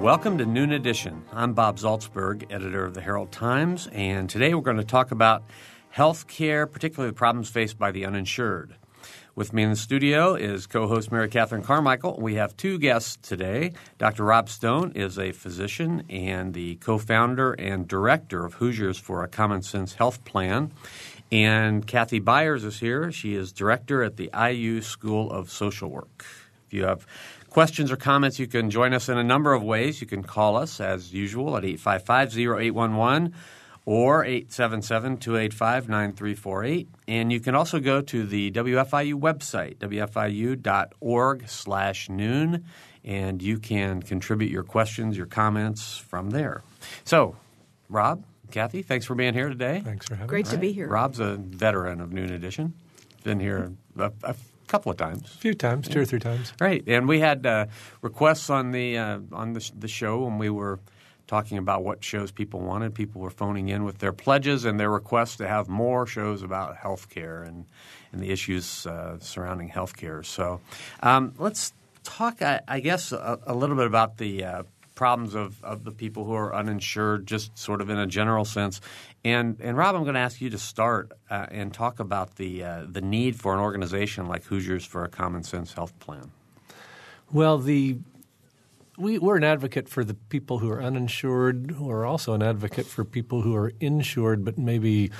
Welcome to Noon Edition. I'm Bob Zaltsberg, editor of the Herald Times, and today we're going to talk about health care, particularly the problems faced by the uninsured. With me in the studio is co host Mary Catherine Carmichael. We have two guests today. Dr. Rob Stone is a physician and the co founder and director of Hoosiers for a Common Sense Health Plan. And Kathy Byers is here. She is director at the IU School of Social Work. If you have questions or comments, you can join us in a number of ways. You can call us, as usual, at 855 0811 or 877-285-9348. And you can also go to the WFIU website, wfiu.org slash noon, and you can contribute your questions, your comments from there. So, Rob, Kathy, thanks for being here today. Thanks for having me Great us. to be here. Rob's a veteran of Noon Edition. Been here a, a couple of times. A few times, two or three times. Right, and we had uh, requests on the uh, on the, the show when we were talking about what shows people wanted. People were phoning in with their pledges and their requests to have more shows about healthcare and and the issues uh, surrounding healthcare. So um, let's talk, I, I guess, a, a, little bit about the uh, problems of, of the people who are uninsured, just sort of in a general sense. And and Rob, I'm going to ask you to start uh, and talk about the uh, the need for an organization like Hoosiers for a Common Sense Health Plan. Well, the we, we're an advocate for the people who are uninsured. We're also an advocate for people who are insured but maybe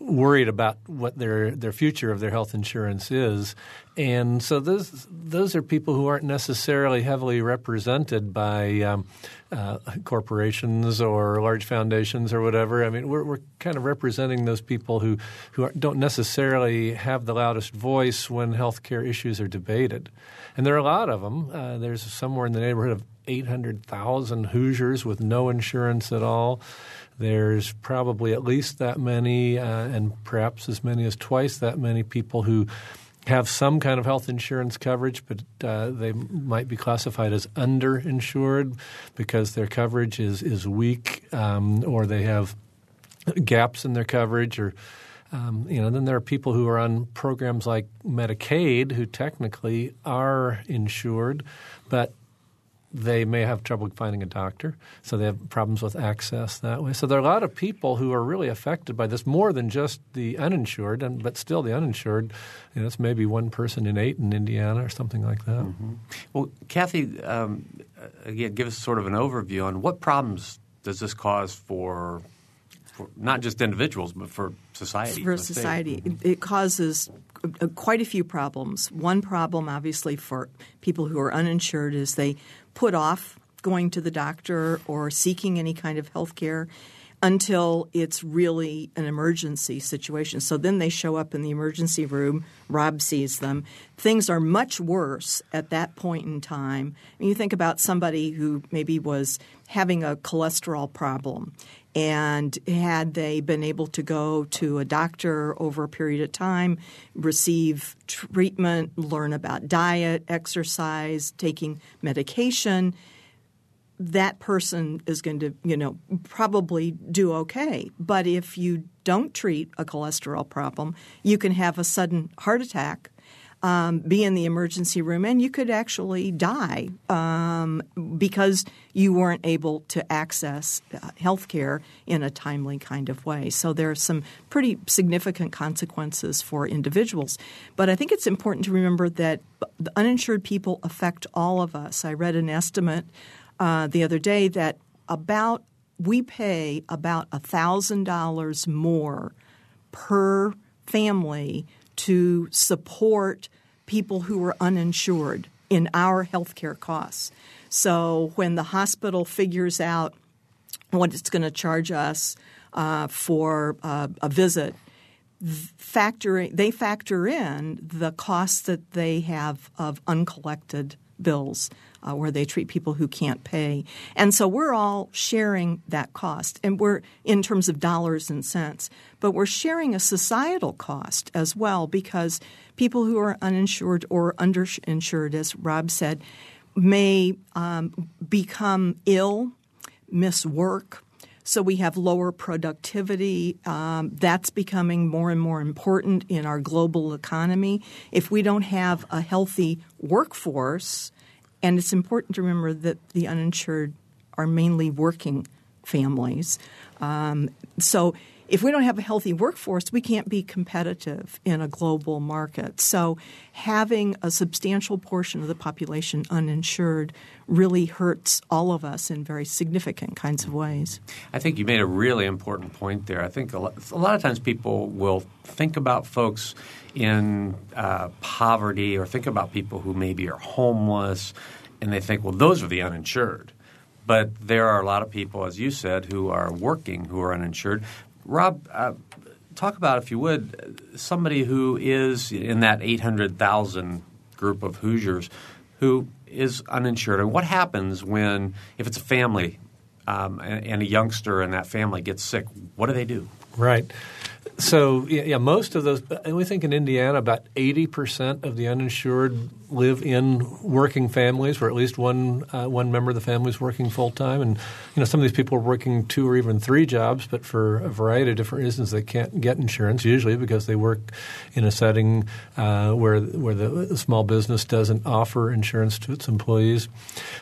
worried about what their their future of their health insurance is. And so those those are people who aren't necessarily heavily represented by um, uh, corporations or large foundations or whatever. I mean, we're, we're kind of representing those people who who are, don't necessarily have the loudest voice when healthcare issues are debated. And there are a lot of them. Uh, there's somewhere in the neighborhood of 800,000 Hoosiers with no insurance at all. There's probably at least that many, uh, and perhaps as many as twice that many people who have some kind of health insurance coverage, but uh, they might be classified as underinsured because their coverage is is weak, um, or they have gaps in their coverage, or um, you know. Then there are people who are on programs like Medicaid who technically are insured, but they may have trouble finding a doctor, so they have problems with access that way. So there are a lot of people who are really affected by this, more than just the uninsured, and but still the uninsured. You know, it's maybe one person in eight in Indiana or something like that. Mm-hmm. Well, Kathy, um, again, give us sort of an overview on what problems does this cause for, for not just individuals, but for society. For society, mm-hmm. it causes quite a few problems. One problem, obviously, for people who are uninsured is they put off going to the doctor or seeking any kind of health care until it's really an emergency situation. So then they show up in the emergency room. Rob sees them. Things are much worse at that point in time. And you think about somebody who maybe was having a cholesterol problem. And had they been able to go to a doctor over a period of time, receive treatment, learn about diet, exercise, taking medication, that person is going to, you know, probably do okay. But if you don't treat a cholesterol problem, you can have a sudden heart attack, um, be in the emergency room, and you could actually die um, because you weren't able to access uh, health care in a timely kind of way. So there are some pretty significant consequences for individuals. But I think it's important to remember that the uninsured people affect all of us. I read an estimate uh, the other day that about we pay about thousand dollars more per family to support people who are uninsured in our health care costs. So when the hospital figures out what it's going to charge us uh, for uh, a visit, factoring they factor in the costs that they have of uncollected bills uh, where they treat people who can't pay. And so we're all sharing that cost. And we're in terms of dollars and cents, but we're sharing a societal cost as well because people who are uninsured or underinsured, as Rob said, may um, become ill, miss work. So we have lower productivity. Um, that's becoming more and more important in our global economy. If we don't have a healthy workforce, and it's important to remember that the uninsured are mainly working families. Um, so if we don't have a healthy workforce, we can't be competitive in a global market. So, having a substantial portion of the population uninsured really hurts all of us in very significant kinds of ways. I think you made a really important point there. I think a lot, a lot of times people will think about folks in uh, poverty or think about people who maybe are homeless, and they think, well, those are the uninsured. But there are a lot of people, as you said, who are working who are uninsured. Rob, uh, talk about, if you would, somebody who is in that 800,000 group of Hoosiers who is uninsured. And what happens when, if it's a family um, and, and, a youngster in that family gets sick, what do they do? Right. So yeah, most of those. and We think in Indiana, about eighty percent of the uninsured live in working families, where at least one uh, one member of the family is working full time. And you know, some of these people are working two or even three jobs, but for a variety of different reasons, they can't get insurance. Usually because they work in a setting uh, where where the small business doesn't offer insurance to its employees.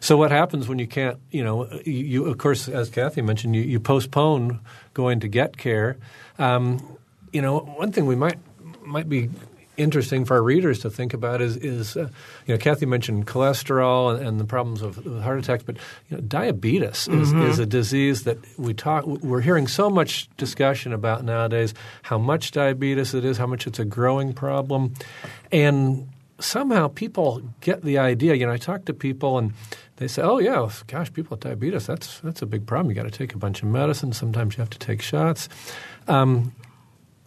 So what happens when you can't? You know, you, you of course, as Kathy mentioned, you, you postpone going to get care. Um, you know, one thing we might might be interesting for our readers to think about is, is uh, you know, Kathy mentioned cholesterol and, and the problems of, heart attacks, but you know, diabetes is, mm-hmm. is a disease that we talk. We're hearing so much discussion about nowadays. How much diabetes it is, how much it's a growing problem, and somehow people get the idea. You know, I talk to people and they say, "Oh yeah, gosh, people with diabetes that's that's a big problem. You got to take a bunch of medicine. Sometimes you have to take shots." Um,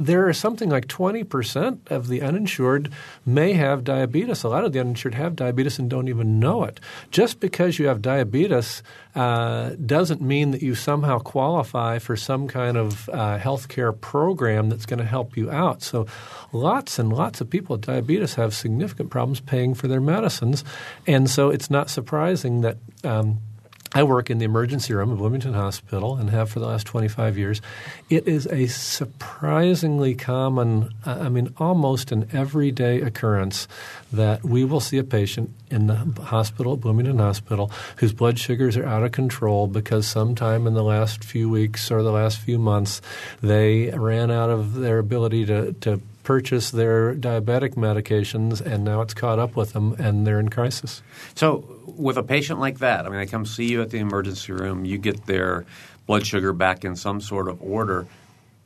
there are something like 20% of the uninsured may have diabetes. A lot of the uninsured have diabetes and don't even know it. Just because you have diabetes uh, doesn't mean that you somehow qualify for some kind of uh, health care program that's going to help you out. So lots and lots of people with diabetes have significant problems paying for their medicines. And so it's not surprising that um, – I work in the emergency room of Bloomington Hospital and have for the last 25 years. It is a surprisingly common, I mean, almost an everyday occurrence that we will see a patient in the hospital, Bloomington Hospital, whose blood sugars are out of control because sometime in the last few weeks or the last few months they ran out of their ability to, to purchase their diabetic medications, and now it's caught up with them, and they're in crisis. So, with a patient like that, I mean, they come see you at the emergency room, you get their blood sugar back in some sort of order,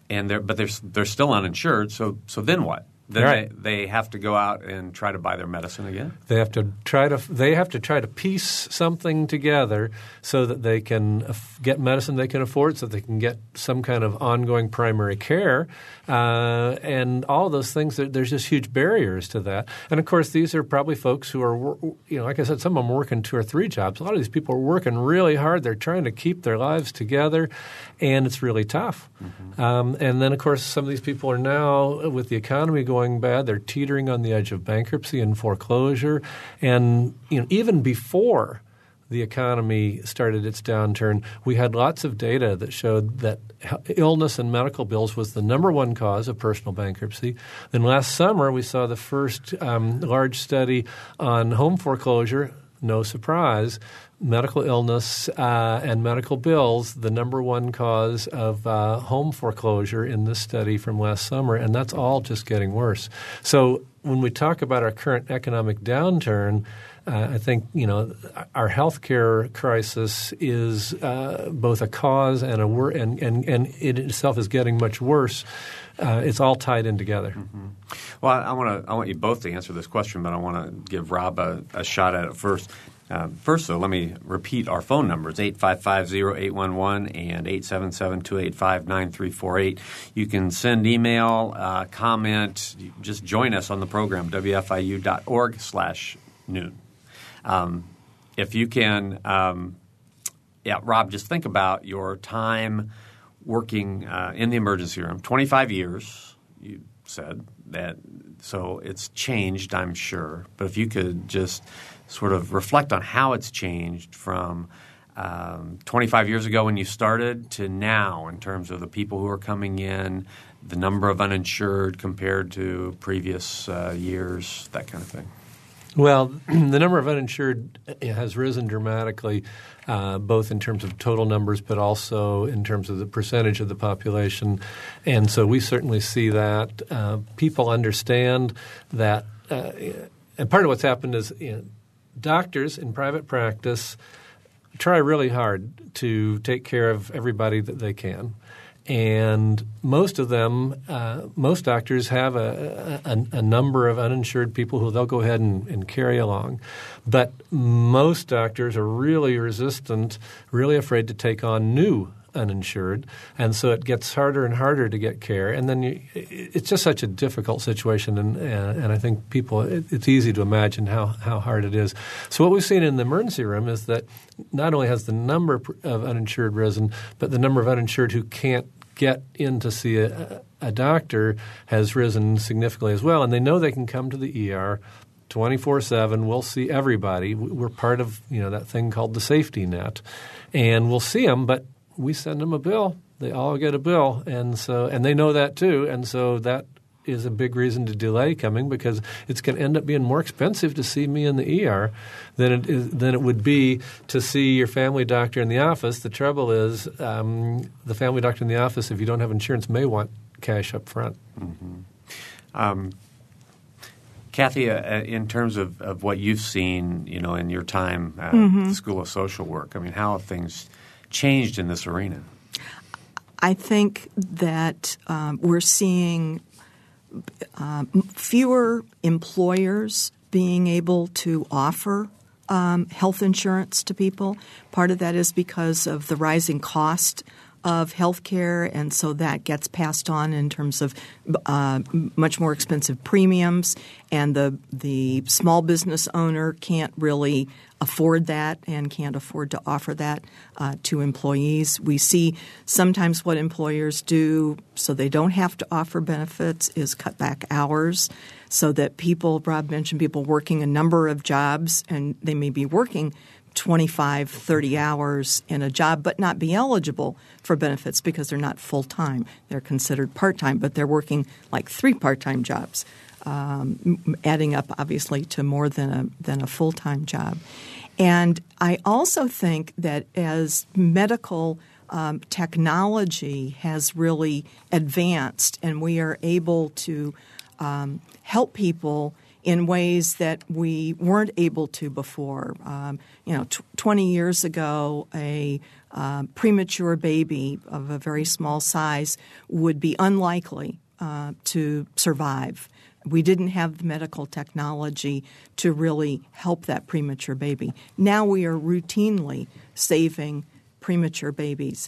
and they're but they're they're still uninsured. So, so then what? then right. they, they have to go out and try to buy their medicine again. They have to try to they have to try to piece something together so that they can uh, get medicine they can afford, so they can get some kind of ongoing primary care, uh, and all those things. There's just huge barriers to that. And of course, these are probably folks who are you know, like I said, some of them are working two or three jobs. A lot of these people are working really hard. They're trying to keep their lives together, and it's really tough. Mm-hmm. Um, and then, of course, some of these people are now with the economy going bad. They're teetering on the edge of bankruptcy and foreclosure. And you know, even before the economy started its downturn, we had lots of data that showed that illness and medical bills was the number one cause of personal bankruptcy. Then last summer, we saw the first um, large study on home foreclosure. No surprise, medical illness uh, and medical bills the number one cause of uh, home foreclosure in this study from last summer, and that's all just getting worse. So when we talk about our current economic downturn, uh, I think you know our healthcare crisis is uh, both a cause and a wor- and, and and it itself is getting much worse. Uh, it's all tied in together. Mm-hmm. Well, I, I want to I want you both to answer this question, but I want to give Rob a, a shot at it first. Uh, first, though, let me repeat our phone numbers 855 0811 and 877 285 9348. You can send email, uh, comment, just join us on the program, wfiu.org slash noon. Um, if you can, um, yeah, Rob, just think about your time working uh, in the emergency room 25 years, you said that, so it's changed, I'm sure. But if you could just sort of reflect on how it's changed from um, 25 years ago when you started to now in terms of the people who are coming in, the number of uninsured compared to previous uh, years, that kind of thing. Well, the number of uninsured has risen dramatically, uh, both in terms of total numbers, but also in terms of the percentage of the population. And so we certainly see that. Uh, people understand that. Uh, and part of what's happened is you know, doctors in private practice try really hard to take care of everybody that they can and most of them, uh, most doctors have a, a, a, number of uninsured people who they'll go ahead and, and, carry along. But most doctors are really resistant, really afraid to take on new uninsured, and so it gets harder and harder to get care. And then you, it's just such a difficult situation, and, and I think people it, it's easy to imagine how, how hard it is. So what we've seen in the emergency room is that not only has the number of uninsured risen, but the number of uninsured who can't get in to see a, a doctor has risen significantly as well, and they know they can come to the ER 24 7 we'll see everybody we're part of you know that thing called the safety net and we'll see them but we send them a bill they all get a bill and so and they know that too and so that is a big reason to delay coming because it's going to end up being more expensive to see me in the ER than it is, than it would be to see your family doctor in the office. The trouble is, um, the family doctor in the office, if you don't have insurance, may want cash up front. Mm-hmm. Um, Kathy, uh, uh, in terms of, of what you've seen, you know, in your time at mm-hmm. the School of Social Work, I mean, how have things changed in this arena? I think that um, we're seeing uh, fewer employers being able to offer um, health insurance to people. Part of that is because of the rising cost of health care, and so that gets passed on in terms of uh, much more expensive premiums, and the the small business owner can't really afford that and can't afford to offer that uh, to employees. We see sometimes what employers do so they don't have to offer benefits is cut back hours so that people, Rob mentioned people working a number of jobs and they may be working 25, 30 hours in a job but not be eligible for benefits because they're not full time. They're considered part time, but they're working like three part time jobs, um, adding up obviously to more than a, than a full time job. And I also think that as medical um, technology has really advanced and we are able to um, help people in ways that we weren't able to before. Um, you know, t- 20 years ago, a uh, premature baby of a very small size would be unlikely uh, to survive. We didn't have the medical technology to really help that premature baby. Now we are routinely saving premature babies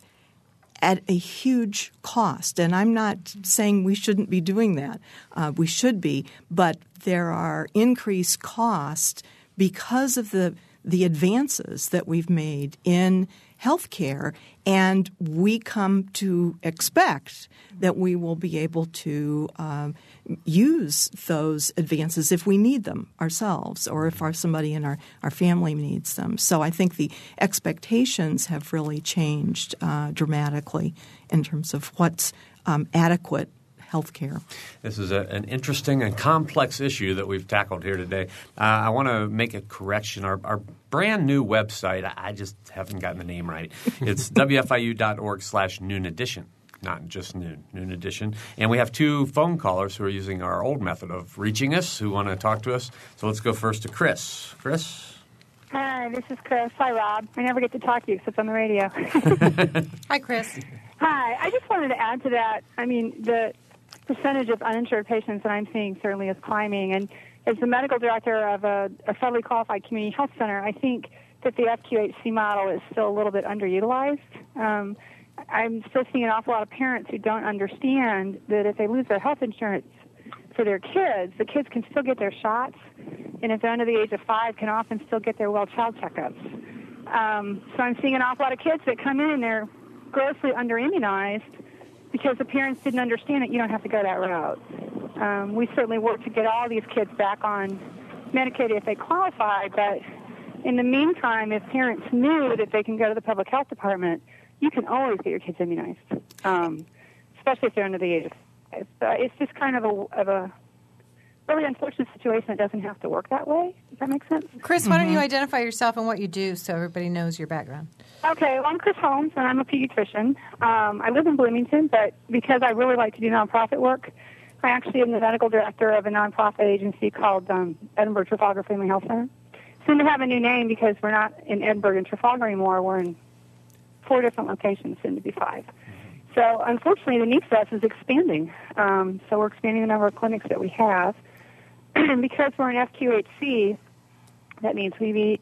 at a huge cost. And I'm not saying we shouldn't be doing that. Uh, we should be, but there are increased costs because of the the advances that we've made in healthcare, and we come to expect that we will be able to um, use those advances if we need them ourselves or if our, somebody in our, our family needs them. So I think the expectations have really changed uh, dramatically in terms of what's um, adequate health care. This is a, an interesting and complex issue that we've tackled here today. Uh, I want to make a correction. Our, our, brand new website, I just haven't gotten the name right. It's wfiu.org slash noon edition not just noon, noon edition. And we have two phone callers who are using our old method of reaching us who want to talk to us. So let's go first to Chris. Chris? Hi, this is Chris. Hi, Rob. I never get to talk to you except on the radio. Hi, Chris. Hi. I just wanted to add to that. I mean, the percentage of uninsured patients that I'm seeing certainly is climbing. And as the medical director of a, a federally qualified community health center, I think that the FQHC model is still a little bit underutilized. Um, I'm still seeing an awful lot of parents who don't understand that if they lose their health insurance for their kids, the kids can still get their shots, and if they're under the age of five, can often still get their well child checkups. Um, so I'm seeing an awful lot of kids that come in and they're grossly underimmunized because the parents didn't understand it, you don't have to go that route. Um, we certainly work to get all these kids back on Medicaid if they qualify, but in the meantime, if parents knew that they can go to the public health department you can always get your kids immunized, um, especially if they're under the age of five. Uh, it's just kind of a, of a really unfortunate situation. It doesn't have to work that way. Does that make sense? Chris, why don't you identify yourself and what you do so everybody knows your background? Okay, well, I'm Chris Holmes, and I'm a pediatrician. Um, I live in Bloomington, but because I really like to do nonprofit work, I actually am the medical director of a nonprofit agency called um, Edinburgh Trafalgar Family Health Center. Soon to have a new name because we're not in Edinburgh and Trafalgar anymore. We're in four different locations, soon to be five. So unfortunately, the need for us is expanding. Um, so we're expanding the number of clinics that we have. And because we're an FQHC, that means we meet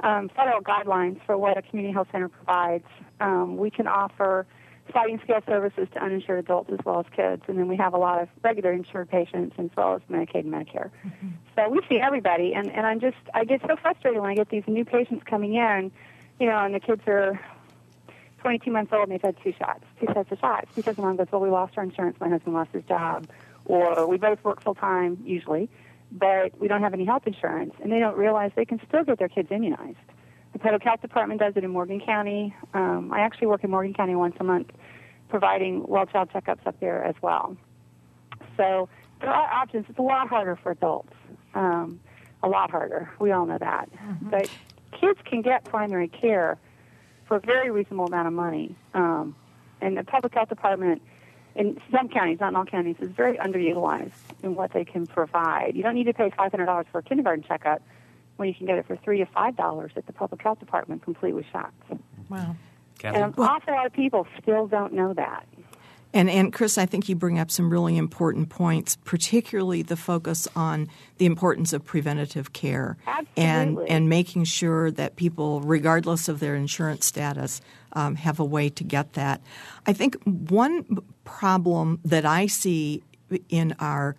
um, federal guidelines for what a community health center provides. Um, we can offer sliding scale services to uninsured adults as well as kids, and then we have a lot of regular insured patients as well as Medicaid and Medicare. Mm-hmm. So we see everybody, and, and I'm just I get so frustrated when I get these new patients coming in, you know, and the kids are 22 months old and they've had two shots, two sets of shots. Because mom goes, well, we lost our insurance, my husband lost his job, or we both work full time usually, but we don't have any health insurance, and they don't realize they can still get their kids immunized. The public health department does it in Morgan County. Um, I actually work in Morgan County once a month, providing well child checkups up there as well. So there are options. It's a lot harder for adults, um, a lot harder. We all know that, mm-hmm. but kids can get primary care for a very reasonable amount of money. Um, and the public health department in some counties, not in all counties, is very underutilized in what they can provide. You don't need to pay $500 for a kindergarten checkup when you can get it for three to five dollars at the public health department, complete with shots. Wow. And an awful lot of people still don't know that. And, and Chris, I think you bring up some really important points, particularly the focus on the importance of preventative care and and making sure that people, regardless of their insurance status, um, have a way to get that. I think one problem that I see in our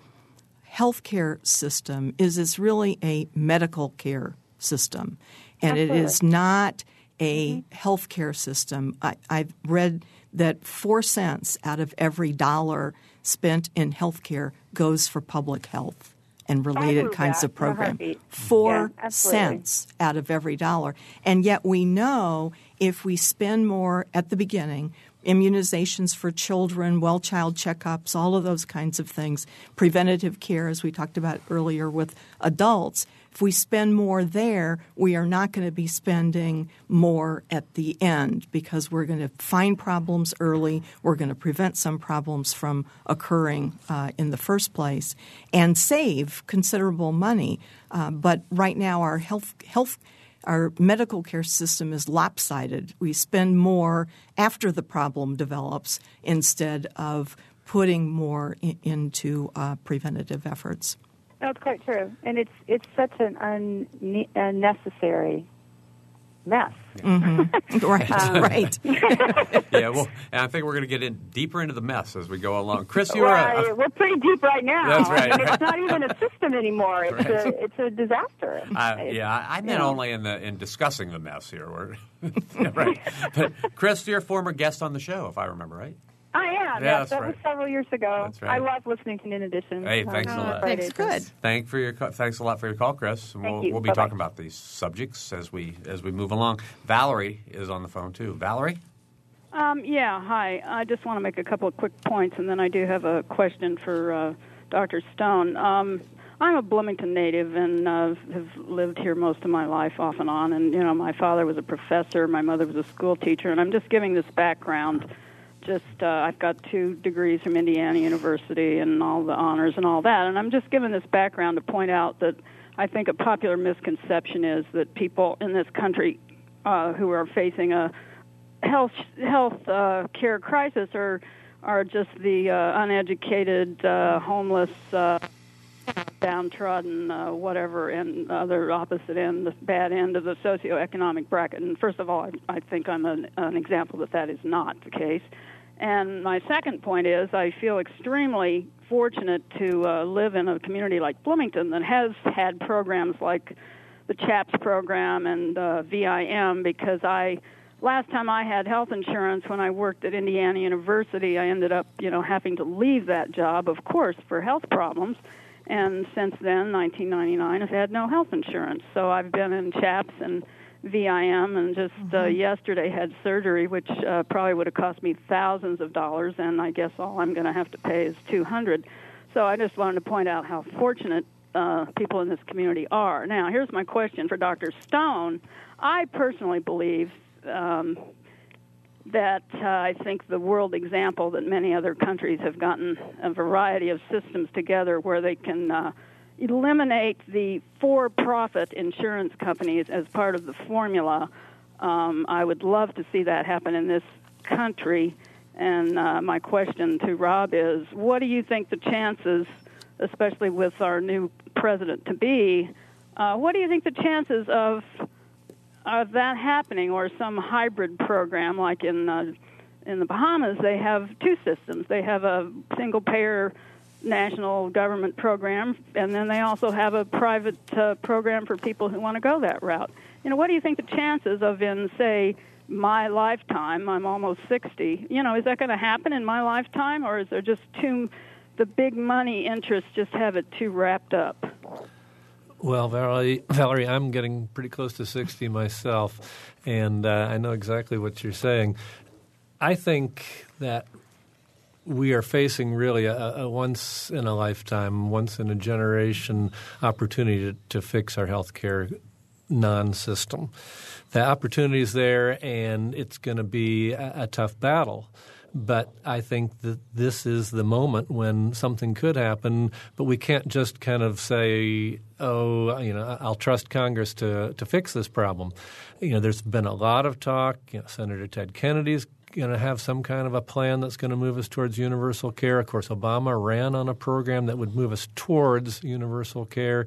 healthcare system is it's really a medical care system, and Absolutely. it is not a mm-hmm. healthcare system. I, I've read that four cents out of every dollar spent in healthcare goes for public health and related kinds that. of program. Four yeah, cents out of every dollar. And yet we know if we spend more at the beginning, immunizations for children, well child checkups, all of those kinds of things, preventative care, as we talked about earlier with adults, if we spend more there, we are not going to be spending more at the end because we're going to find problems early. We're going to prevent some problems from occurring uh, in the first place and save considerable money. Uh, but right now, our health health our medical care system is lopsided. We spend more after the problem develops instead of putting more in, into uh, preventative efforts. That's quite true, and it's it's such an unnecessary mess. Mm-hmm. right, um, right. yeah, well, and I think we're going to get in deeper into the mess as we go along. Chris, you right. are. A, we're pretty deep right now. That's right. I mean, it's not even a system anymore. It's right. a it's a disaster. Uh, yeah, I, I meant yeah. only in the in discussing the mess here. yeah, right. But Chris, you're a former guest on the show, if I remember right. I am. Yeah, that, that right. was several years ago. That's right. I love listening to Noon Edition. Hey, thanks a lot. Thanks, good. Thank for your thanks a lot for your call, Chris. Thank we'll you. we'll be Bye-bye. talking about these subjects as we as we move along. Valerie is on the phone too. Valerie. Um, yeah, hi. I just want to make a couple of quick points, and then I do have a question for uh, Dr. Stone. Um, I'm a Bloomington native and uh, have lived here most of my life, off and on. And you know, my father was a professor, my mother was a school teacher, and I'm just giving this background. Just uh, I've got two degrees from Indiana University and all the honors and all that, and I'm just giving this background to point out that I think a popular misconception is that people in this country uh, who are facing a health health uh, care crisis are are just the uh, uneducated, uh, homeless, uh, downtrodden, uh, whatever, and other opposite end, the bad end of the socioeconomic bracket. And first of all, I, I think I'm an, an example that that is not the case. And my second point is, I feel extremely fortunate to uh, live in a community like Bloomington that has had programs like the CHAPS program and uh, VIM because I last time I had health insurance when I worked at Indiana University, I ended up, you know, having to leave that job, of course, for health problems. And since then, 1999, I've had no health insurance. So I've been in CHAPS and VIM, and just uh, yesterday had surgery, which uh, probably would have cost me thousands of dollars. And I guess all I'm going to have to pay is 200. So I just wanted to point out how fortunate uh, people in this community are. Now, here's my question for Dr. Stone. I personally believe um, that uh, I think the world example that many other countries have gotten a variety of systems together where they can uh, eliminate the for profit insurance companies as part of the formula. Um, I would love to see that happen in this country. And uh, my question to Rob is what do you think the chances, especially with our new president to be, uh, what do you think the chances of of that happening, or some hybrid program like in uh, in the Bahamas? They have two systems. They have a single payer national government program, and then they also have a private uh, program for people who want to go that route. You know, what do you think the chances of in say my lifetime? I'm almost 60. You know, is that going to happen in my lifetime, or is there just too the big money interests just have it too wrapped up? Well, Valerie, Valerie, I'm getting pretty close to 60 myself, and uh, I know exactly what you're saying. I think that we are facing really a, a, once in a lifetime, once in a generation opportunity to, to fix our healthcare non system. The opportunity is there, and it's going to be a, a tough battle. But I think that this is the moment when something could happen, but we can't just kind of say, oh, you know, I'll trust Congress to, to fix this problem. You know, there's been a lot of talk. You know, Senator Ted Kennedy's going to have some kind of a plan that's going to move us towards universal care. Of course, Obama ran on a program that would move us towards universal care.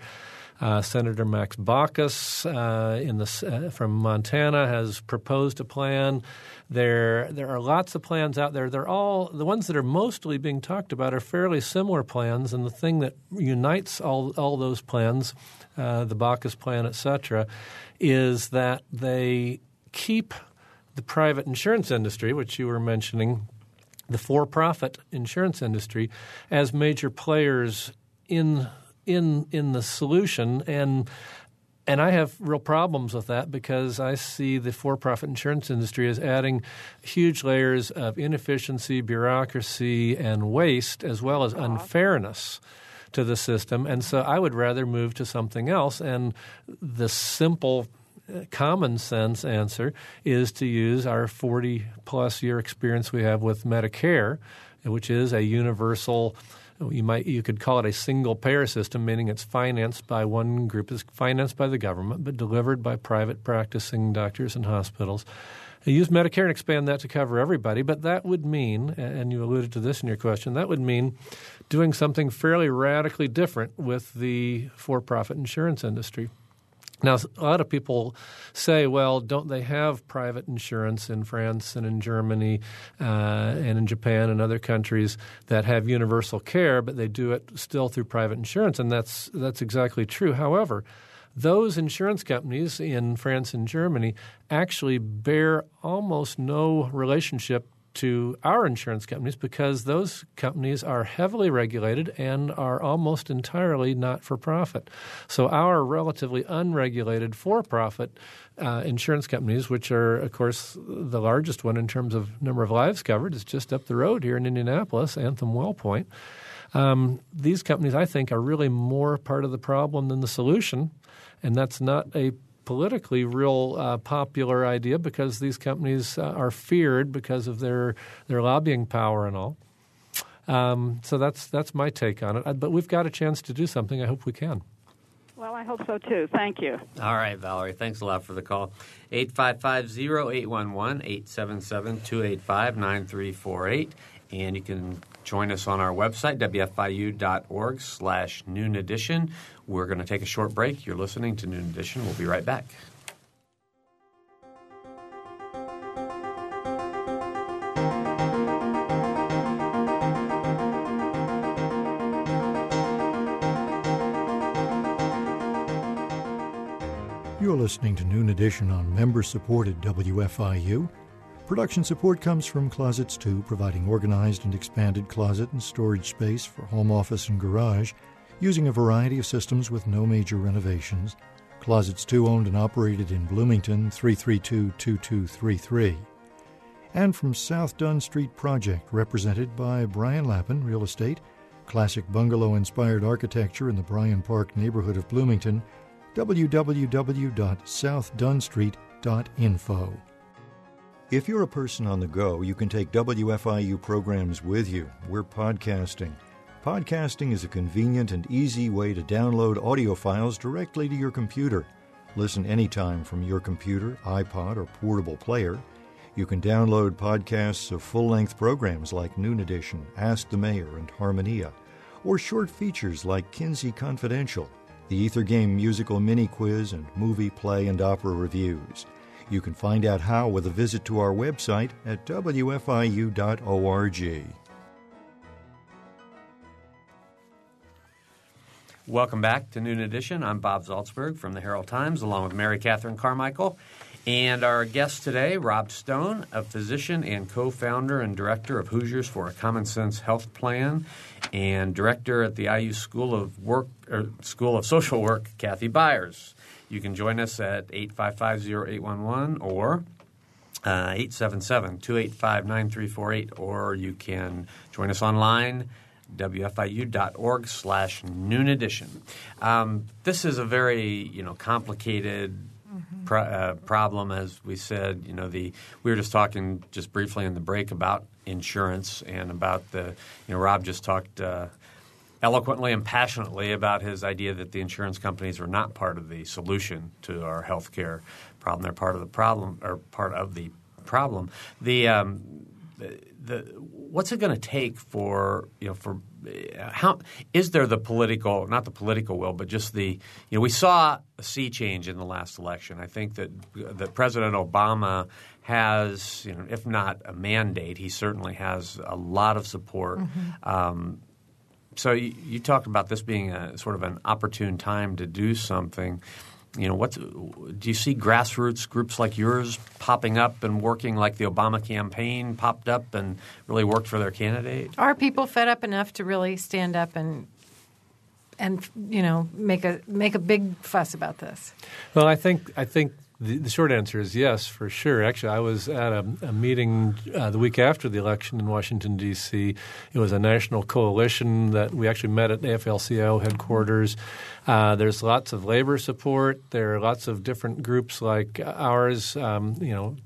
Uh, Senator Max Baucus uh, in the, uh, from Montana has proposed a plan. There, there are lots of plans out there. They're all the ones that are mostly being talked about are fairly similar plans, and the thing that unites all all those plans, uh, the Baucus plan, et cetera, is that they keep the private insurance industry, which you were mentioning, the for-profit insurance industry, as major players in in in the solution and and I have real problems with that because I see the for-profit insurance industry as adding huge layers of inefficiency, bureaucracy, and waste, as well as unfairness to the system. And so I would rather move to something else. And the simple common sense answer is to use our 40 plus year experience we have with Medicare, which is a universal you might you could call it a single payer system, meaning it's financed by one group, it's financed by the government, but delivered by private practicing doctors and hospitals. Use Medicare and expand that to cover everybody, but that would mean, and you alluded to this in your question, that would mean doing something fairly radically different with the for-profit insurance industry. Now, a lot of people say, well, don't they have private insurance in France and in Germany uh, and in Japan and other countries that have universal care, but they do it still through private insurance? And that's, that's exactly true. However, those insurance companies in France and Germany actually bear almost no relationship to our insurance companies because those companies are heavily regulated and are almost entirely not for profit. So, our relatively unregulated for profit uh, insurance companies, which are, of course, the largest one in terms of number of lives covered, is just up the road here in Indianapolis, Anthem WellPoint. Um, these companies, I think, are really more part of the problem than the solution, and that's not a politically real uh, popular idea because these companies uh, are feared because of their their lobbying power and all. Um, so that's that's my take on it. Uh, but we've got a chance to do something. I hope we can. Well, I hope so too. Thank you. All right, Valerie. Thanks a lot for the call. 855 0811 877 285 9348. And you can join us on our website, wfiu.org slash noon edition. We're going to take a short break. You're listening to Noon Edition. We'll be right back. You're listening to Noon Edition on member supported WFIU. Production support comes from Closets 2, providing organized and expanded closet and storage space for home office and garage using a variety of systems with no major renovations. Closets 2 owned and operated in Bloomington 332 2233. And from South Dunn Street Project, represented by Brian Lappin, Real Estate, classic bungalow inspired architecture in the Bryan Park neighborhood of Bloomington, www.southdunstreet.info. If you're a person on the go, you can take WFIU programs with you. We're podcasting. Podcasting is a convenient and easy way to download audio files directly to your computer. Listen anytime from your computer, iPod, or portable player. You can download podcasts of full length programs like Noon Edition, Ask the Mayor, and Harmonia, or short features like Kinsey Confidential, the Ether Game musical mini quiz, and movie, play, and opera reviews. You can find out how with a visit to our website at wfiu.org. Welcome back to Noon Edition. I'm Bob Zaltsberg from the Herald Times, along with Mary Catherine Carmichael. And our guest today, Rob Stone, a physician and co founder and director of Hoosiers for a Common Sense Health Plan, and director at the IU School of Work or School of Social Work, Kathy Byers. You can join us at 855-0811 or uh, 877-285-9348, or you can join us online, wfiu.org slash noon edition. Um, this is a very, you know, complicated pro- uh, problem, as we said. You know, the we were just talking just briefly in the break about insurance and about the, you know, Rob just talked uh, eloquently and passionately about his idea that the insurance companies are not part of the solution to our health care problem. They're part of the problem or part of the problem. The um, the, the what's it going to take for you know for how is there the political not the political will but just the you know we saw a sea change in the last election. I think that that President Obama has you know if not a mandate, he certainly has a lot of support. Mm-hmm. Um, so you, you talked about this being a sort of an opportune time to do something. You know, what's, do you see grassroots groups like yours popping up and working like the Obama campaign popped up and really worked for their candidate? Are people fed up enough to really stand up and and you know make a make a big fuss about this? Well, I think I think the, the short answer is yes, for sure. Actually, I was at a, a meeting uh, the week after the election in Washington D.C. It was a national coalition that we actually met at AFL-CIO headquarters. Uh, there's lots of labor support. There are lots of different groups like ours. Um, you know,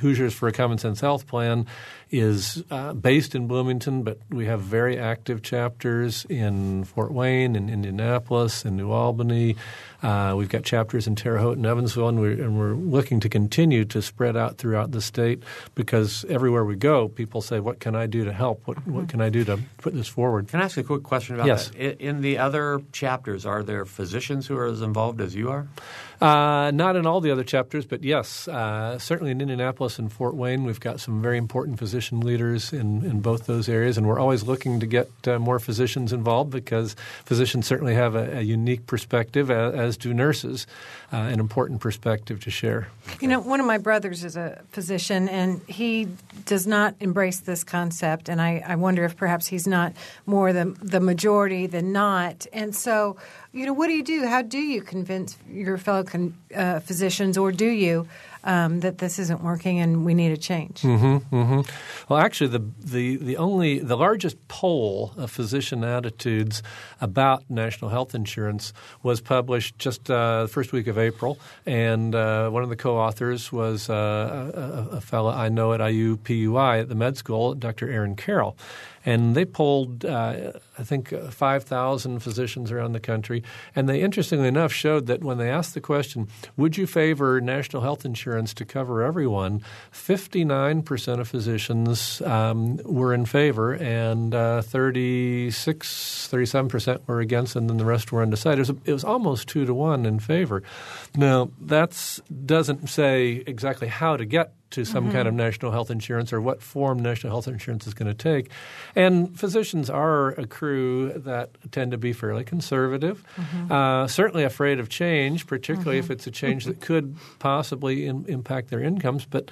Hoosiers for a Common Sense Health Plan is uh, based in Bloomington, but we have very active chapters in Fort Wayne, in Indianapolis, in New Albany. Uh, we've got chapters in Terre Haute and Evansville, and we're, and we're looking to continue to spread out throughout the state because everywhere we go, people say, "What can I do to help? What, what can I do to put this forward?" Can I ask a quick question about Yes. that? In, in the other chapters, are there physicians who are as involved as you are? Uh, not in all the other chapters, but yes, uh, certainly in Indianapolis and Fort Wayne, we've got some very important physician leaders in, in both those areas, and we're always looking to get uh, more physicians involved because physicians certainly have a, a unique perspective, as, as do nurses, uh, an important perspective to share. You know, one of my brothers is a physician, and he does not embrace this concept. And I, I wonder if perhaps he's not more the the majority than not. And so, you know, what do you do? How do you convince your fellow con- uh, physicians, or do you, um, that this isn't working and we need a change? Well, actually, the, the, the only the largest poll of physician attitudes about national health insurance was published just uh, the first week of April, and uh, one of the co-authors was uh, a, a, a fellow I know at IUPUI at the med school, Dr. Aaron Carroll. And they polled, uh, I think, uh, 5,000 physicians around the country. And they, interestingly enough, showed that when they asked the question, would you favor national health insurance to cover everyone, 59% of physicians um, were in favor, and uh, 36, 37% were against, and then the rest were undecided. It was, it was almost two to one in favor. Now, that doesn't say exactly how to get to some kind of national health insurance or what form national health insurance is going to take. And physicians are crew that tend to be fairly conservative, uh, certainly afraid of change, particularly if it's a change that could possibly in, impact their incomes. But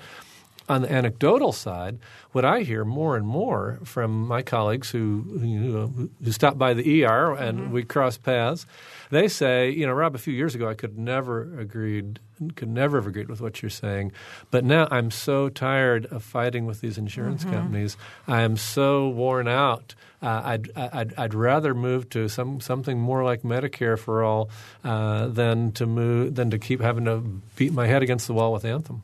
on the anecdotal side, what I hear more and more from my colleagues who who, who stop by the ER and we cross paths, they say, you know, Rob, a few years ago I could never agreed could never have agreed with what you're saying. But now I'm so tired of fighting with these insurance Mm-hmm. companies. I am so worn out. Uh, I'd, I'd, I'd rather move to some something more like Medicare for all uh, than to move than to keep having to beat my head against the wall with Anthem.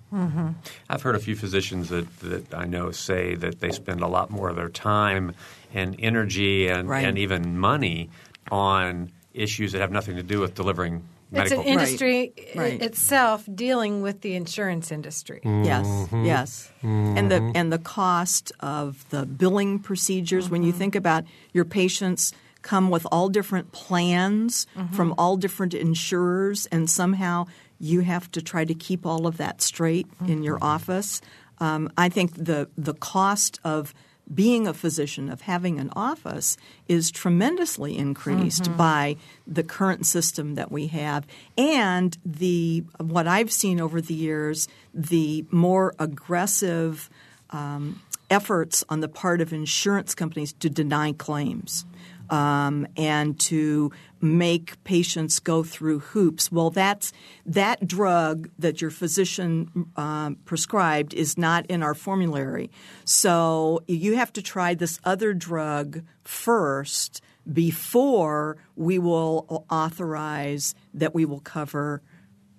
I've heard a few physicians that, that I know say that they spend a lot more of their time and energy and, Right. and even money on issues that have nothing to do with delivering It's medical an industry i- Right. itself dealing with the insurance industry. Yes, Mm-hmm. yes, and the and the cost of the billing procedures. When you think about your patients come with all different plans from all different insurers, and somehow you have to try to keep all of that straight in your office. Um, I think the the cost of being a physician, of having an office, is tremendously increased by the current system that we have, and the what I've seen over the years, the more aggressive um, efforts on the part of insurance companies to deny claims. Um, and to make patients go through hoops. Well, that's that drug that your physician um, prescribed is not in our formulary, so you have to try this other drug first before we will authorize that we will cover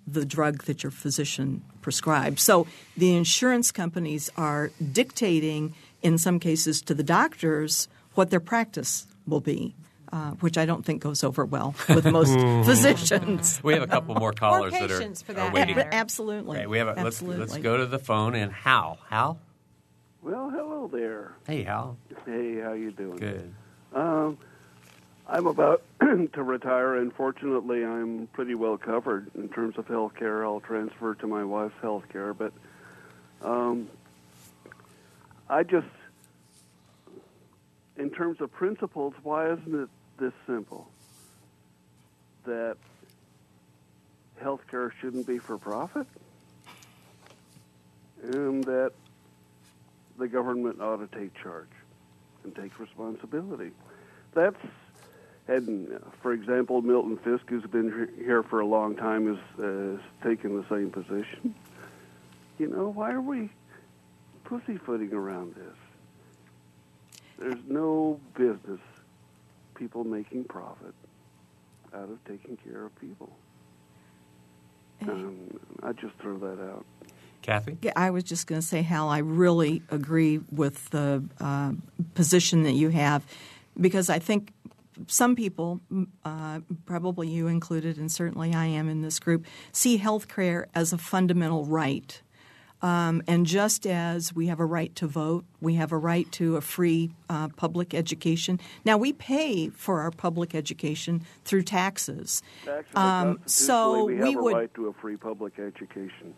the drug that your physician prescribed. So the insurance companies are dictating, in some cases, to the doctors what their practice will be, uh, which I don't think goes over well with most physicians. We have a couple more callers that patients for are, that are waiting. matter. Absolutely. Okay, we have a, let's, let's go to the phone and Hal. Hal? Well, hello there. Hey, Hal. Hey, how you doing? Good. Um, I'm about to retire, and fortunately, I'm pretty well covered in terms of health care. I'll transfer to my wife's health care, but um, I just, in terms of principles, why isn't it this simple? That healthcare shouldn't be for profit, and that the government ought to take charge and take responsibility. That's, and uh, for example, Milton Fisk, who's been here for a long time, has uh, taken the same position. You know, why are we pussyfooting around this? There's no business people making profit out of taking care of people. Um, I just throw that out. Kathy? Yeah, I was just going to say, Hal, I really agree with the uh, position that you have because I think some people, uh, probably you included, and certainly I am in this group, see health care as a fundamental right. Um, and just as we have a right to vote, we have a right to a free uh, public education. Now, we pay for our public education through taxes. Actually, Um, so we have we a would. right to a free public education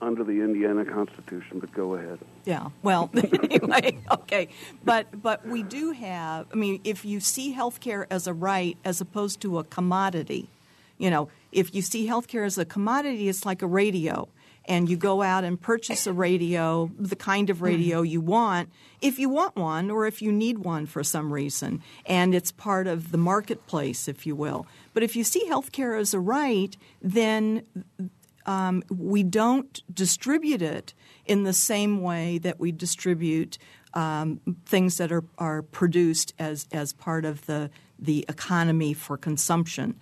under the Indiana Constitution. But go ahead. Yeah. Well, anyway, okay. But but we do have. I mean, if you see healthcare as a right as opposed to a commodity, you know, if you see healthcare as a commodity, it's like a radio. And you go out and purchase a radio, the kind of radio you want, if you want one or if you need one for some reason. And it's part of the marketplace, if you will. But if you see healthcare as a right, then um, we don't distribute it in the same way that we distribute um, things that are, are produced as, as part of the, the economy for consumption.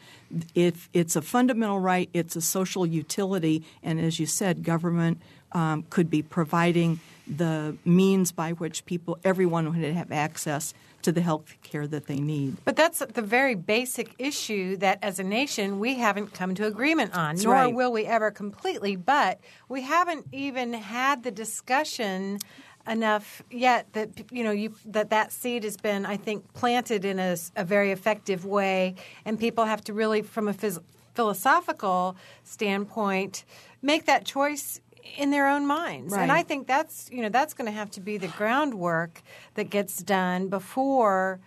If it's a fundamental right, it's a social utility, and as you said, government um, could be providing the means by which people, everyone would have access to the health care that they need. But that's the very basic issue that as a nation we haven't come to agreement on, That's nor right. will we ever completely. But we haven't even had the discussion enough yet that you know you, that that seed has been I think planted in a very effective way and people have to really from a phys- philosophical standpoint make that choice in their own minds and I think that's you know that's going to have to be the groundwork that gets done before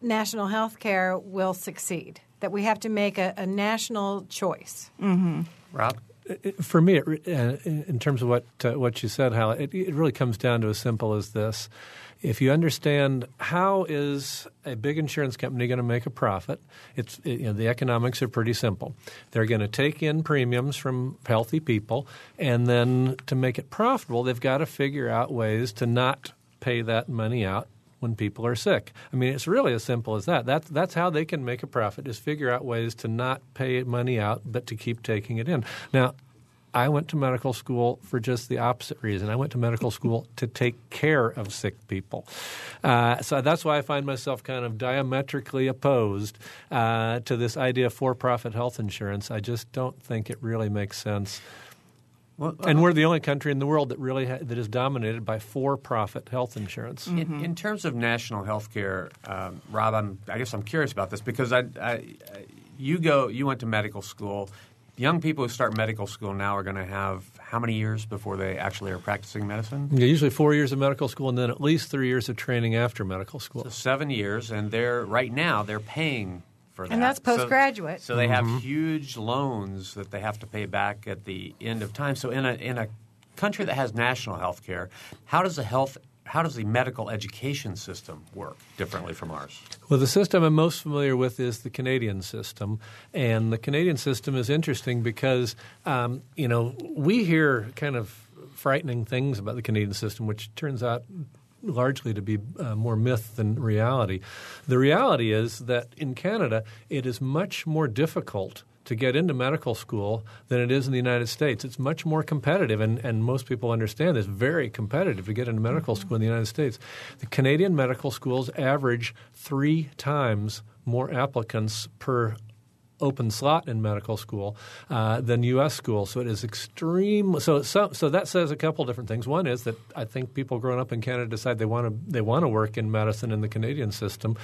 national health care will succeed. That we have to make a, a national choice. Mm-hmm. Rob? For me, it, uh, in terms of what uh, what you said, Hal, it, it really comes down to as simple as this: if you understand how is a big insurance company going to make a profit, it's it, you know, the economics are pretty simple. They're going to take in premiums from healthy people, and then to make it profitable, they've got to figure out ways to not pay that money out when people are sick. I mean, it's really as simple as that. That's that's how they can make a profit is figure out ways to not pay money out, but to keep taking it in. Now, I went to medical school for just the opposite reason. I went to medical school to take care of sick people. Uh, so that's why I find myself kind of diametrically opposed uh, to this idea of for profit health insurance. I just don't think it really makes sense. Well, uh, and we're the only country in the world that really ha- that is dominated by for-profit health insurance. Mm-hmm. In, in, terms of national health care, um, Rob, I'm, I guess I'm curious about this because I, I, you go, you went to medical school young people who start medical school now are going to have how many years before they actually are practicing medicine? Yeah, usually four years of medical school and then at least three years of training after medical school. So seven years, and they're right now they're paying for that. And that's postgraduate. So, so they mm-hmm. have huge loans that they have to pay back at the end of time. So in a in a country that has national health care, how does the health how does the medical education system work differently from ours? Well, the system I'm most familiar with is the Canadian system, and the Canadian system is interesting because um, you know we hear kind of frightening things about the Canadian system, which turns out largely to be uh, more myth than reality. The reality is that in Canada, it is much more difficult to get into medical school than it is in the United States. It's much more competitive, and, and most people understand this, very competitive to get into medical mm-hmm. school in the United States. The Canadian medical schools average three times more applicants per open slot in medical school uh, than U.S. schools. So it is extreme. So, so, so that says a couple different things. One is that I think people growing up in Canada decide they want to they want to work in medicine in the Canadian system,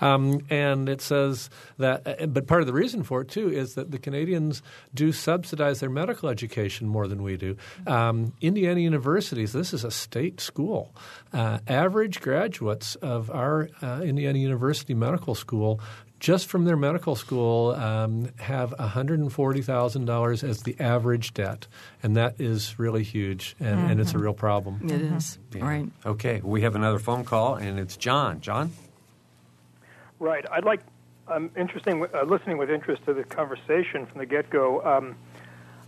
um, and it says that. Uh, but part of the reason for it too is that the Canadians do subsidize their medical education more than we do. Um, Indiana universities. This is a state school. Uh, average graduates of our uh, Indiana University Medical School just from their medical school um, have $140,000 as the average debt. And that is really huge, and, mm-hmm. and it's a real problem. It is. Yeah. Right. Okay, we have another phone call, and it's John. John? Right. I'd like, I'm interesting, uh, listening with interest to the conversation from the get go. Um,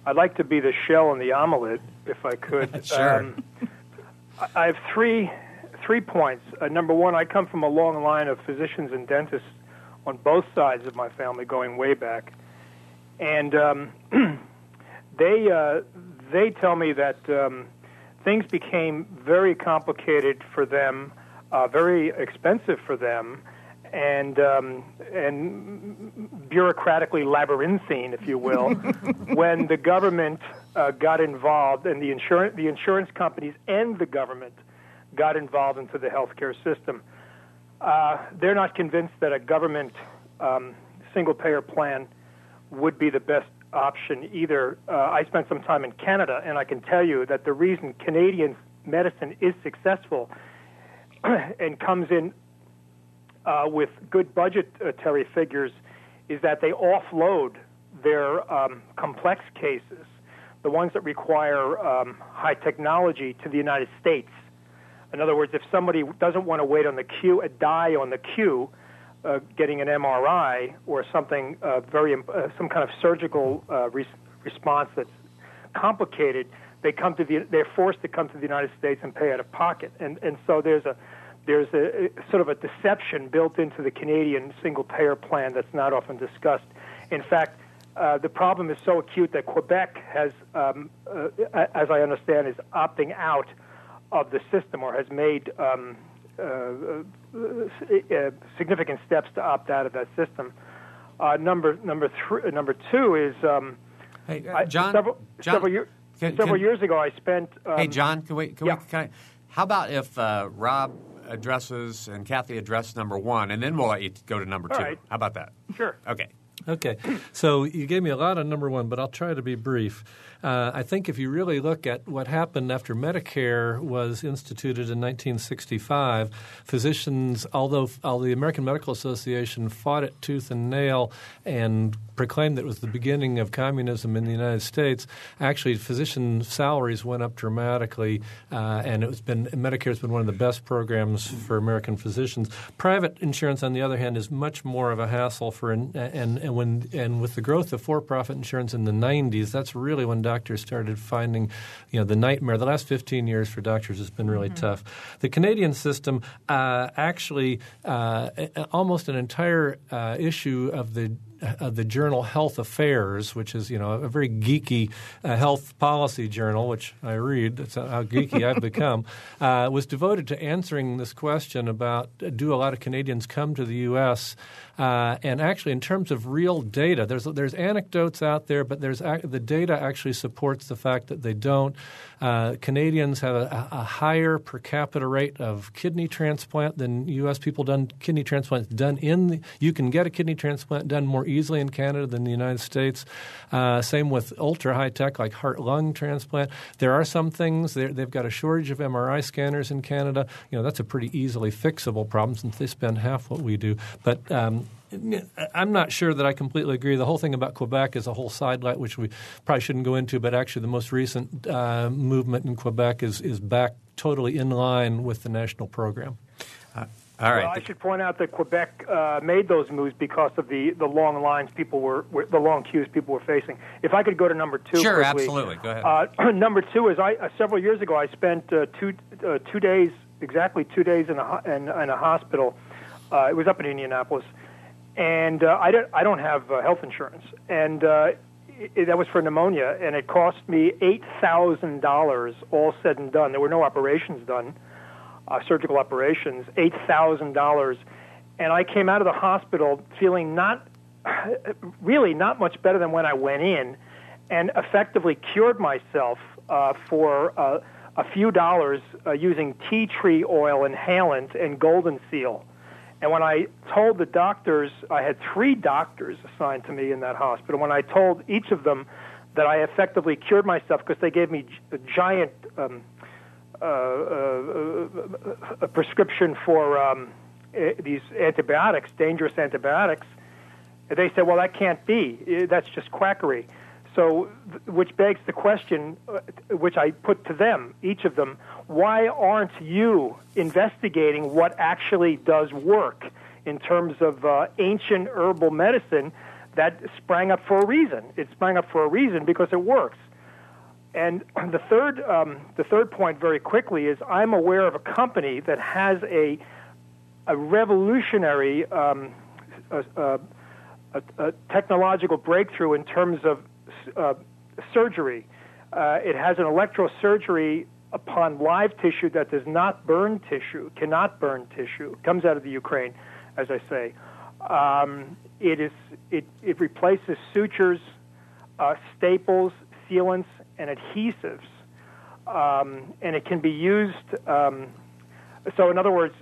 I'd like to be the shell in the omelet, if I could. sure. Um, I have three three points. Uh, number one, I come from a long line of physicians and dentists on both sides of my family, going way back, and um, they uh, they tell me that um, things became very complicated for them, uh, very expensive for them, and um, and bureaucratically labyrinthine, if you will, when the government uh, got involved and the insurance the insurance companies and the government got involved into the healthcare system. Uh, they're not convinced that a government um, single payer plan would be the best option either. Uh, I spent some time in Canada, and I can tell you that the reason Canadian medicine is successful and comes in uh, with good budgetary figures is that they offload their um, complex cases, the ones that require um, high technology, to the United States. In other words, if somebody doesn't want to wait on the queue, a die on the queue, uh, getting an MRI or something uh, very uh, some kind of surgical uh, re- response that's complicated, they come to the they're forced to come to the United States and pay out of pocket, and and so there's a there's a, a sort of a deception built into the Canadian single payer plan that's not often discussed. In fact. Uh, the problem is so acute that Quebec has, um, uh, as I understand, is opting out of the system or has made um, uh, uh, significant steps to opt out of that system. Uh, number number three, number two is um, hey, John, several, John, several, year, can, several can, years ago I spent. Um, hey John, can we? Can yeah. we can I, how about if Rob addresses and Kathy address number one, and then we'll let you go to number All two. Right. How about that? Sure. Okay. Okay, so you gave me a lot on number one, but I'll try to be brief. Uh, I think if you really look at what happened after Medicare was instituted in 1965, physicians, although, although the American Medical Association fought it tooth and nail and proclaimed that it was the beginning of communism in the United States, actually physician salaries went up dramatically, uh, and it's been Medicare has been one of the best programs for American physicians. Private insurance, on the other hand, is much more of a hassle for and and when and with the growth of for-profit insurance in the 90s, that's really when doctors started finding, you know, the nightmare. The last 15 years for doctors has been really mm-hmm. tough. The Canadian system uh, actually uh, almost an entire uh, issue of the uh, the journal Health Affairs, which is you know a very geeky uh, health policy journal, which I read. That's how geeky I've become. Uh, was devoted to answering this question about uh, do a lot of Canadians come to the U.S. Uh, and actually, in terms of real data, there's there's anecdotes out there, but there's the data actually supports the fact that they don't. Uh, Canadians have a, a, higher per capita rate of kidney transplant than U.S. people done kidney transplants done in. The, you can get a kidney transplant done more easily in Canada than the United States. Uh, same with ultra high tech like heart lung transplant. There are some things they've got a shortage of MRI scanners in Canada. You know that's a pretty easily fixable problem since they spend half what we do. But um, I'm not sure that I completely agree. The whole thing about Quebec is a whole sidelight, which we probably shouldn't go into. But actually, the most recent uh, movement in Quebec is is back totally in line with the national program. Uh, all right. Well, I should point out that Quebec uh, made those moves because of the, the long lines people were, were, the long queues people were facing. If I could go to number two, sure, quickly, absolutely, go ahead. Uh, number two is I uh, several years ago I spent uh, two two days exactly two days in a in, in a hospital. it was up in Indianapolis and uh, I don't I don't have uh, health insurance, and uh, it, that was for pneumonia, and it cost me eight thousand dollars all said and done. There were no operations done, uh, surgical operations, eight thousand dollars, and I came out of the hospital feeling not really not much better than when I went in, and effectively cured myself uh, for. Uh, a few dollars uh, using tea tree oil inhalant and golden seal. And when I told the doctors, I had three doctors assigned to me in that hospital. When I told each of them that I effectively cured myself because they gave me a giant um, uh, uh, a prescription for um, these antibiotics, dangerous antibiotics, they said, "Well, that can't be. That's just quackery." So, which begs the question, uh, which I put to them, each of them, why aren't you investigating what actually does work in terms of uh, ancient herbal medicine that sprang up for a reason? It sprang up for a reason because it works. And the third, um, the third point, very quickly, is I'm aware of a company that has a a revolutionary um, a, a, a, technological breakthrough in terms of uh, surgery. Uh, it has an electrosurgery upon live tissue that does not burn tissue, cannot burn tissue, comes out of the Ukraine, as I say. Um, it is it, it replaces sutures, uh, staples, sealants, and adhesives, um, and it can be used. Um, so, in other words,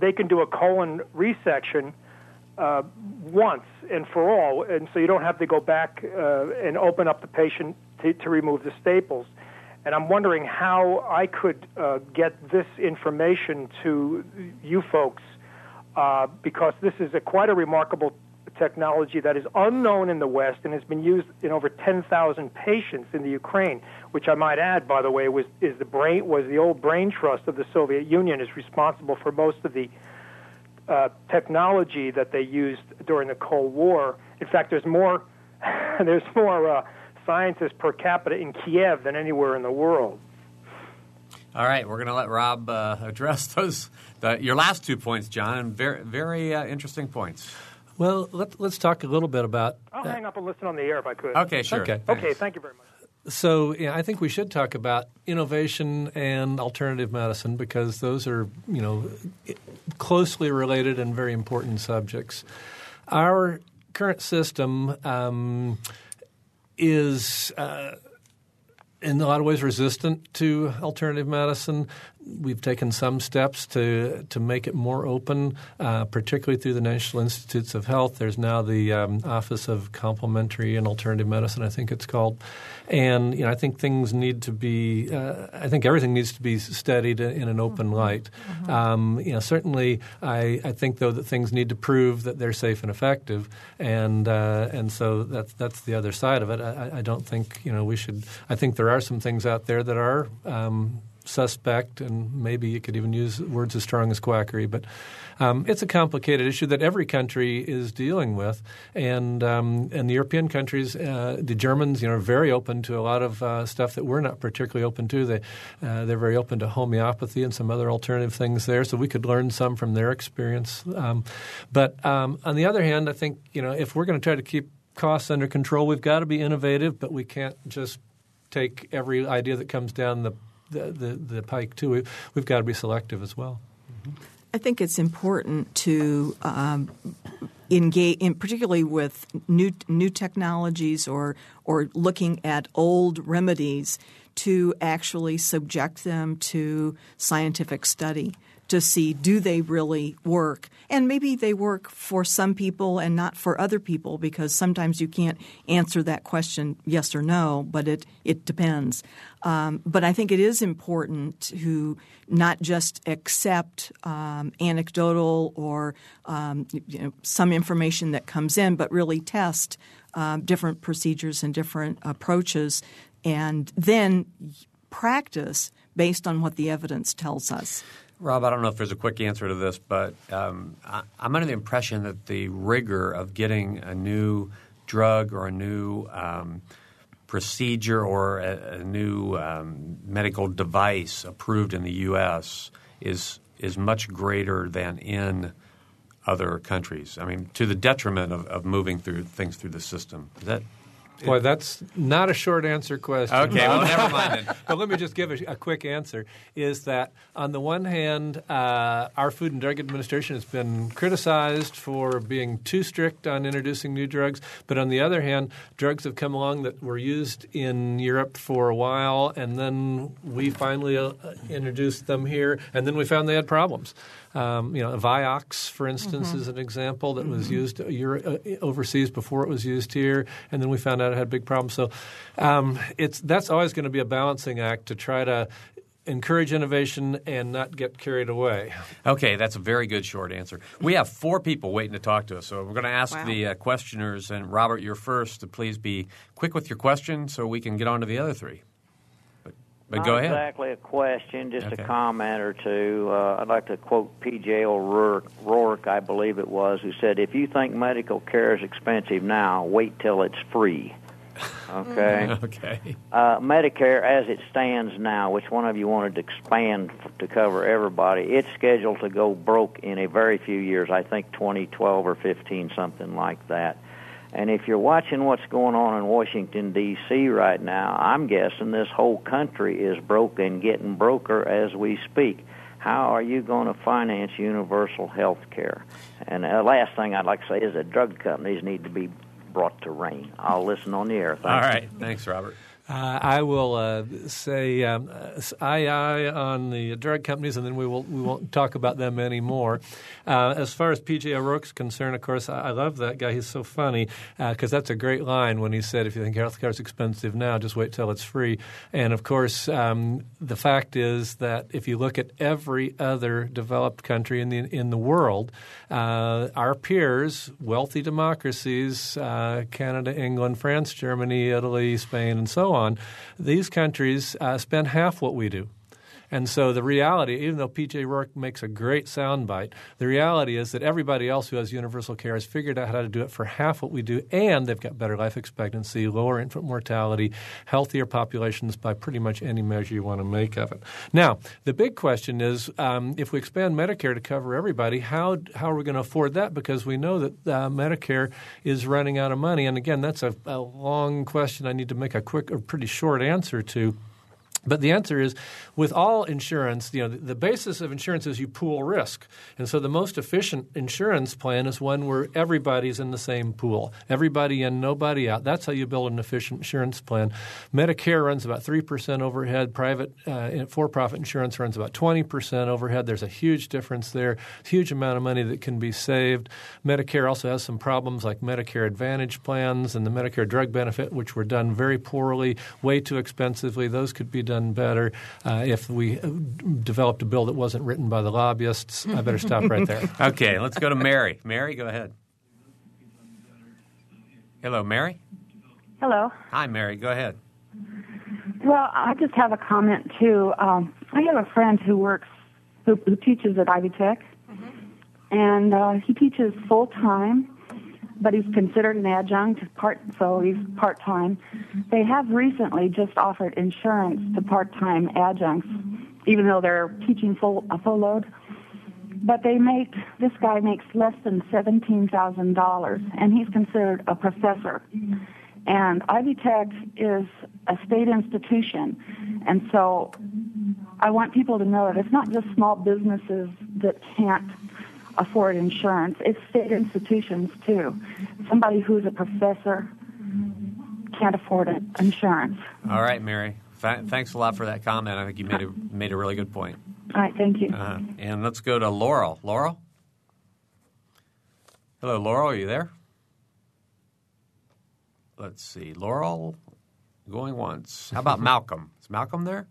they can do a colon resection uh, once and for all, and so you don't have to go back uh, and open up the patient to, to, remove the staples. And I'm wondering how I could uh, get this information to you folks, uh, because this is a quite a remarkable technology that is unknown in the West and has been used in over 10,000 patients in the Ukraine, which I might add, by the way, was is the brain was the old brain trust of the Soviet Union is responsible for most of the uh, technology that they used during the Cold War. In fact, there's more there's more uh, scientists per capita in Kiev than anywhere in the world. All right, we're going to let Rob uh, address those the, your last two points, John. Very very uh, interesting points. Well, let, us talk a little bit about. I'll hang up and listen on the air if I could. Okay, sure. Okay, okay thank you very much. So yeah, I think we should talk about innovation and alternative medicine because those are you know closely related and very important subjects. Our current system um, is. Uh, in a lot of ways resistant to alternative medicine. We've taken some steps to to make it more open, uh, particularly through the National Institutes of Health. There's now the um, Office of Complementary and Alternative Medicine, I think it's called, and you know I think things need to be. Uh, I think everything needs to be studied in an open mm-hmm. light. Mm-hmm. Um, you know, certainly, I, I think though that things need to prove that they're safe and effective, and uh, and so that's that's the other side of it. I, I, don't think you know we should. I think there are some things out there that are. Um, suspect, and maybe you could even use words as strong as quackery. But um, it's a complicated issue that every country is dealing with, and um, and the European countries, uh, the Germans, you know, are very open to a lot of uh, stuff that we're not particularly open to. They uh, they're very open to homeopathy and some other alternative things there, so we could learn some from their experience. Um, but um, on the other hand, I think you know if we're going to try to keep costs under control, we've got to be innovative, but we can't just take every idea that comes down the the, the, the pike too. We, we've got to be selective as well. I think it's important to um, engage, in, particularly with new new technologies or or looking at old remedies, to actually subject them to scientific study to see do they really work and maybe they work for some people and not for other people because sometimes you can't answer that question yes or no but it it depends um, but I think it is important to not just accept um, anecdotal or um, you know, some information that comes in, but really test um, different procedures and different approaches, and then practice based on what the evidence tells us. Rob, I don't know if there's a quick answer to this, but um, I, am under the impression that the rigor of getting a new drug or a new um, procedure or a, a new um, medical device approved in the U.S. is is much greater than in other countries. I mean, to the detriment of, of moving through things through the system. Is that Boy, that's not a short answer question. Okay, well, never mind then. but let me just give a, a, quick answer. Is that on the one hand, uh, our Food and Drug Administration has been criticized for being too strict on introducing new drugs, but on the other hand, drugs have come along that were used in Europe for a while, and then we finally uh, introduced them here, and then we found they had problems. Um, you know, Vioxx, for instance, mm-hmm. is an example that was mm-hmm. used uh, overseas before it was used here, and then we found out it had big problems. So um, it's that's always going to be a balancing act to try to encourage innovation and not get carried away. Okay, that's a very good short answer. We have four people waiting to talk to us, so we're going to ask wow. the uh, questioners. And Robert, you're first. To please be quick with your question so we can get on to the other three. But Not go ahead. exactly a question, just okay. a comment or two. Uh, I'd like to quote P.J. O'Rourke, Rourke, I believe it was, who said, "If you think medical care is expensive now, wait till it's free." Okay. okay. Uh, Medicare, as it stands now, which one of you wanted to expand to cover everybody? It's scheduled to go broke in a very few years. I think 2012 or 15, something like that. And if you're watching what's going on in Washington, D.C. right now, I'm guessing this whole country is broke and getting broker as we speak. How are you going to finance universal health care? And the last thing I'd like to say is that drug companies need to be brought to rein. I'll listen on the air. Thanks. All right. Thanks, Robert. Uh, I will uh, say um, aye aye on the drug companies, and then we will we won't talk about them anymore. Uh, as far as PJ O'Rourke's concerned, of course, I, I love that guy. He's so funny because uh, that's a great line when he said, "If you think healthcare is expensive now, just wait till it's free." And of course, um, the fact is that if you look at every other developed country in the in the world, uh, our peers, wealthy democracies, uh, Canada, England, France, Germany, Italy, Spain, and so on, these countries uh, spend half what we do. And so the reality, even though P.J. Rourke makes a great soundbite, the reality is that everybody else who has universal care has figured out how to do it for half what we do, and they've got better life expectancy, lower infant mortality, healthier populations by pretty much any measure you want to make of it. Now, the big question is um, if we expand Medicare to cover everybody, how, how are we going to afford that? Because we know that uh, Medicare is running out of money. And again, that's a, a long question I need to make a quick or pretty short answer to. But the answer is with all insurance, you know, the, basis of insurance is you pool risk. And so the most efficient insurance plan is one where everybody's in the same pool. Everybody in, nobody out. That's how you build an efficient insurance plan. Medicare runs about 3% overhead. Private uh, for-profit insurance runs about 20% overhead. There's a huge difference there. Huge amount of money that can be saved. Medicare also has some problems like Medicare Advantage plans and the Medicare drug benefit, which were done very poorly, way too expensively. Those could be done better. Uh, if we uh, developed a bill that wasn't written by the lobbyists, I better stop right there. okay, let's go to Mary. Mary, go ahead. Hello, Mary. Hello. Hi, Mary. Go ahead. Well, I just have a comment too. Um, I have a friend who works, who, who teaches at Ivy Tech, mm-hmm. and uh, he teaches full time but he's considered an adjunct part, so he's part time. They have recently just offered insurance to part time adjuncts, even though they're teaching full a full load. But they make this guy makes less than seventeen thousand dollars, and he's considered a professor. And Ivy Tech is a state institution, and so I want people to know that it's not just small businesses that can't afford insurance. It's state institutions too. Somebody who's a professor can't afford insurance. All right, Mary. Th- thanks a lot for that comment. I think you made a made a really good point. All right, thank you. Uh, and let's go to Laurel. Laurel. Hello, Laurel. Are you there? Let's see. Laurel going once. How about Malcolm? Is Malcolm there?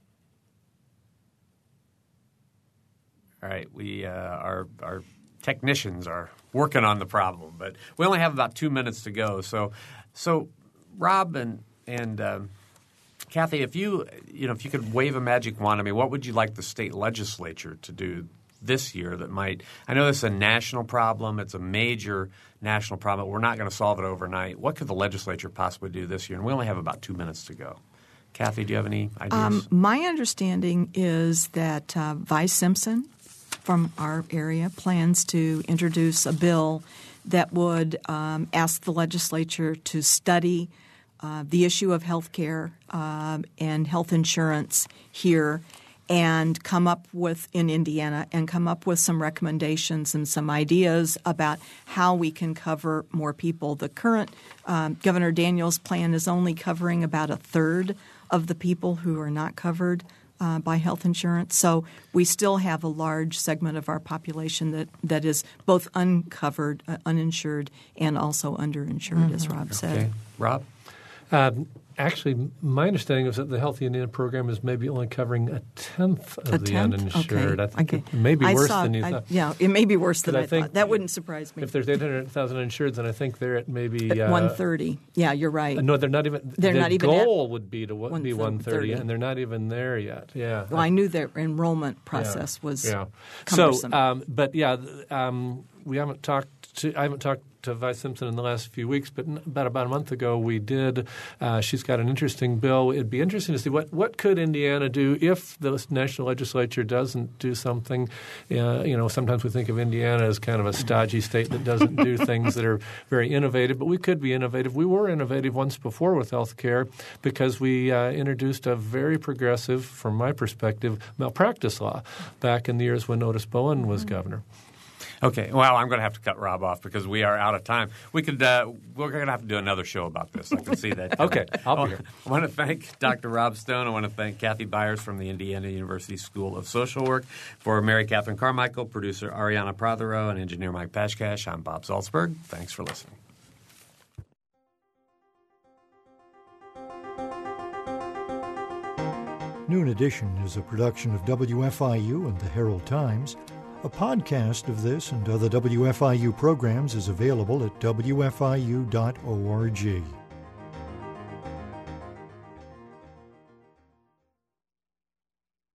All right, we uh, our our technicians are working on the problem, but we only have about two minutes to go. So, so Rob and and um, Kathy, if you you know if you could wave a magic wand, I mean, what would you like the state legislature to do this year that might? I know this is a national problem; it's a major national problem. We're not going to solve it overnight. What could the legislature possibly do this year? And we only have about two minutes to go. Kathy, do you have any ideas? Um, my understanding is that uh, Vi Simpson from our area plans to introduce a bill that would um, ask the legislature to study uh, the issue of health care um, and health insurance here and come up with in Indiana and come up with some recommendations and some ideas about how we can cover more people. The current um, Governor Daniels plan is only covering about a third of the people who are not covered uh, by health insurance. So we still have a large segment of our population that, that is both uncovered, uh, uninsured, and also underinsured, mm-hmm. as Rob said. Okay. Rob? Um, Actually, my understanding is that the Healthy Indiana program is maybe only covering a tenth of a the tenth? uninsured. Okay. I think okay. it may be I worse saw, than you I, thought. Yeah, it may be worse than I, I thought. That wouldn't surprise me. If there's 800,000 uninsured, then I think they're at maybe at uh, 130. Yeah, you're right. No, they're not even. They're the not even goal would be to one, be 130, and they're not even there yet. Yeah. Well, I knew their enrollment process yeah. was yeah. cumbersome. So, um, but yeah, um, we haven't talked. To, I haven't talked to Vi Simpson in the last few weeks, but about about a month ago we did. Uh, she's got an interesting bill. It'd be interesting to see what what could Indiana do if the national legislature doesn't do something. Uh, you know, sometimes we think of Indiana as kind of a stodgy state that doesn't do things that are very innovative, but we could be innovative. We were innovative once before with health care because we uh, introduced a very progressive, from my perspective, malpractice law back in the years when Otis Bowen was governor. Okay, well, I'm going to have to cut Rob off because we are out of time. We could uh, we're going to have to do another show about this. I can see that. okay, I'll be here. I want to thank Dr. Rob Stone. I want to thank Kathy Byers from the Indiana University School of Social Work. For Mary Catherine Carmichael, producer Arianna Prothero, and engineer Mike Pashkash, I'm Bob Zaltsberg. Thanks for listening. Noon Edition is a production of WFIU and the Herald Times. A podcast of this and other WFIU programs is available at WFIU.org.